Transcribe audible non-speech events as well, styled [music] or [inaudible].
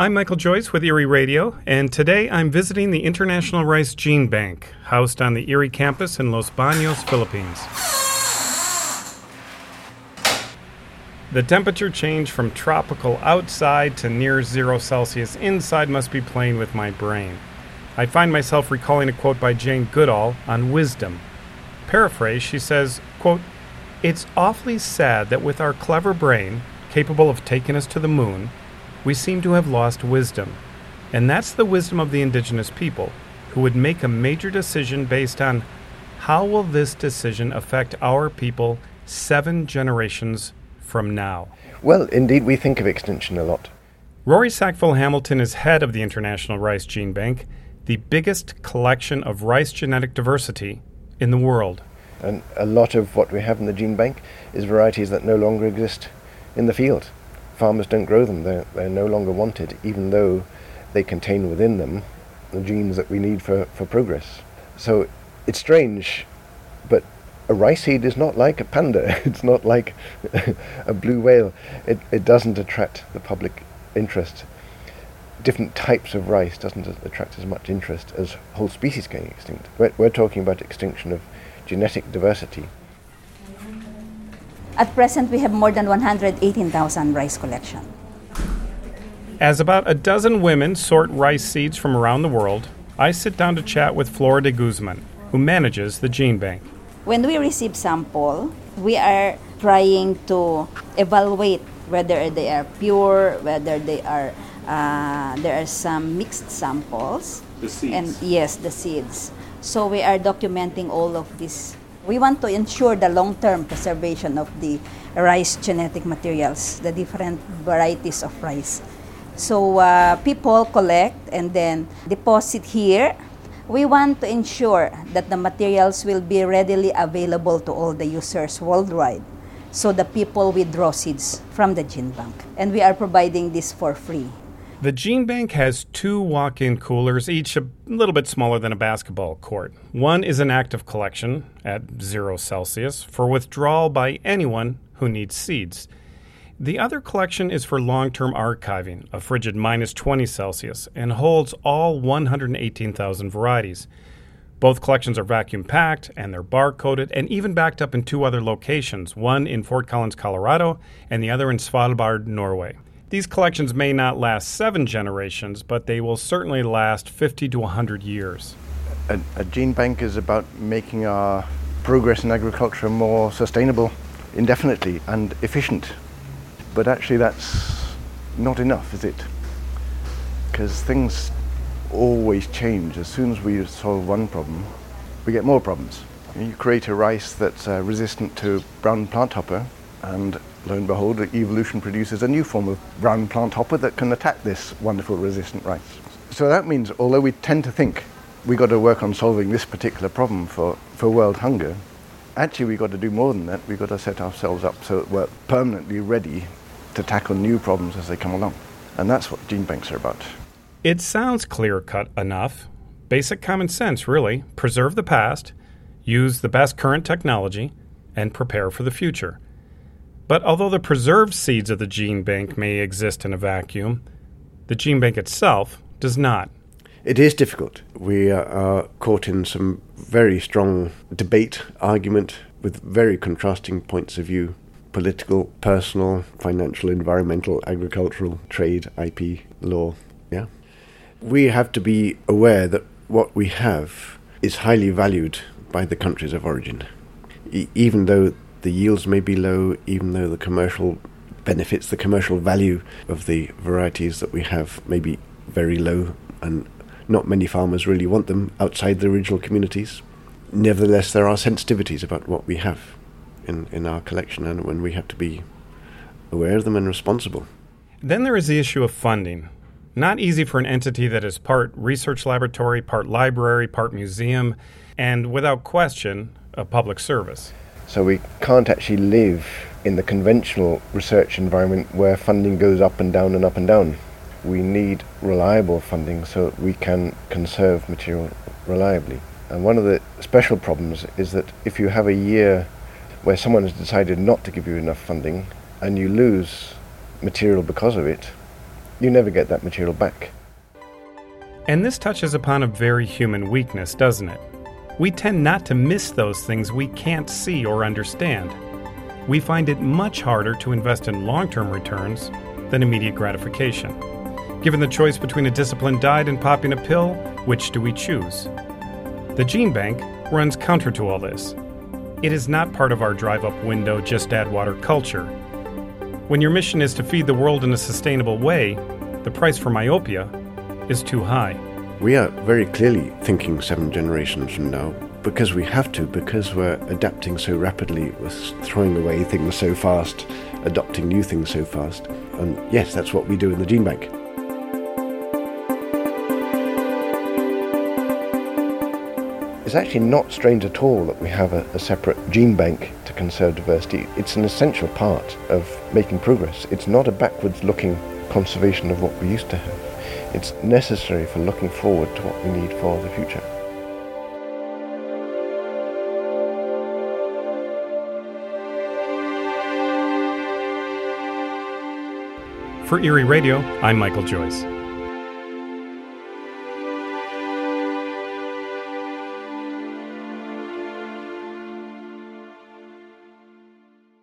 I'm Michael Joyce with IRRI Radio, and today I'm visiting the International Rice Gene Bank, housed on the IRRI campus in Los Baños, Philippines. The temperature change from tropical outside to near zero Celsius inside must be playing with my brain. I find myself recalling a quote by Jane Goodall on wisdom. Paraphrase, she says, quote, It's awfully sad that with our clever brain, capable of taking us to the moon, we seem to have lost wisdom. And that's the wisdom of the indigenous people, who would make a major decision based on how will this decision affect our people seven generations from now? Well, indeed, we think of extinction a lot. Rory Sackville Hamilton is head of the International Rice Gene Bank, the biggest collection of rice genetic diversity in the world. And a lot of what we have in the gene bank is varieties that no longer exist in the field farmers don't grow them. They're, they're no longer wanted, even though they contain within them the genes that we need for, for progress. So it's strange, but a rice seed is not like a panda. [laughs] It's not like [laughs] a blue whale. It, it doesn't attract the public interest. Different types of rice doesn't attract as much interest as whole species going extinct. We're, we're talking about extinction of genetic diversity. At present, we have more than 118,000 rice collection. As about a dozen women sort rice seeds from around the world, I sit down to chat with Flora de Guzman, who manages the gene bank. When we receive sample, we are trying to evaluate whether they are pure, whether they are uh, there are some mixed samples. The seeds. And yes, the seeds. So we are documenting all of this we want to ensure the long-term preservation of the rice genetic materials, the different varieties of rice. So uh, people collect and then deposit here. We want to ensure that the materials will be readily available to all the users worldwide. So the people withdraw seeds from the gene bank. And we are providing this for free. The Gene Bank has two walk in coolers, each a little bit smaller than a basketball court. One is an active collection at zero Celsius for withdrawal by anyone who needs seeds. The other collection is for long term archiving, a frigid minus 20 Celsius, and holds all 118,000 varieties. Both collections are vacuum packed and they're barcoded and even backed up in two other locations, one in Fort Collins, Colorado, and the other in Svalbard, Norway. These collections may not last seven generations, but they will certainly last 50 to 100 years. A, a gene bank is about making our progress in agriculture more sustainable indefinitely and efficient. But actually, that's not enough, is it? Because things always change. As soon as we solve one problem, we get more problems. You create a rice that's uh, resistant to brown plant hopper, and lo and behold, evolution produces a new form of brown plant hopper that can attack this wonderful resistant rice. So that means, although we tend to think we've got to work on solving this particular problem for, for world hunger, actually we've got to do more than that. We've got to set ourselves up so that we're permanently ready to tackle new problems as they come along. And that's what gene banks are about. It sounds clear cut enough. Basic common sense, really. Preserve the past, use the best current technology, and prepare for the future. But although the preserved seeds of the gene bank may exist in a vacuum, the gene bank itself does not. It is difficult. We uh, are caught in some very strong debate, argument, with very contrasting points of view political, personal, financial, environmental, agricultural, trade, IP, law. Yeah. We have to be aware that what we have is highly valued by the countries of origin. E- even though the yields may be low, even though the commercial benefits, the commercial value of the varieties that we have may be very low, and not many farmers really want them outside the original communities. Nevertheless, there are sensitivities about what we have in, in our collection, and when we have to be aware of them and responsible. Then there is the issue of funding. Not easy for an entity that is part research laboratory, part library, part museum, and without question, a public service. So we can't actually live in the conventional research environment where funding goes up and down and up and down. We need reliable funding so we can conserve material reliably. And one of the special problems is that if you have a year where someone has decided not to give you enough funding and you lose material because of it, you never get that material back. And this touches upon a very human weakness, doesn't it? We tend not to miss those things we can't see or understand. We find it much harder to invest in long term returns than immediate gratification. Given the choice between a disciplined diet and popping a pill, which do we choose? The Gene Bank runs counter to all this. It is not part of our drive up window, just add water culture. When your mission is to feed the world in a sustainable way, the price for myopia is too high. We are very clearly thinking seven generations from now because we have to, because we're adapting so rapidly, we're throwing away things so fast, adopting new things so fast. And yes, that's what we do in the Gene Bank. It's actually not strange at all that we have a, a, separate gene bank to conserve diversity. It's an essential part of making progress. It's not a backwards looking conservation of what we used to have. It's necessary for looking forward to what we need for the future. For IRRI Radio, I'm Michael Joyce.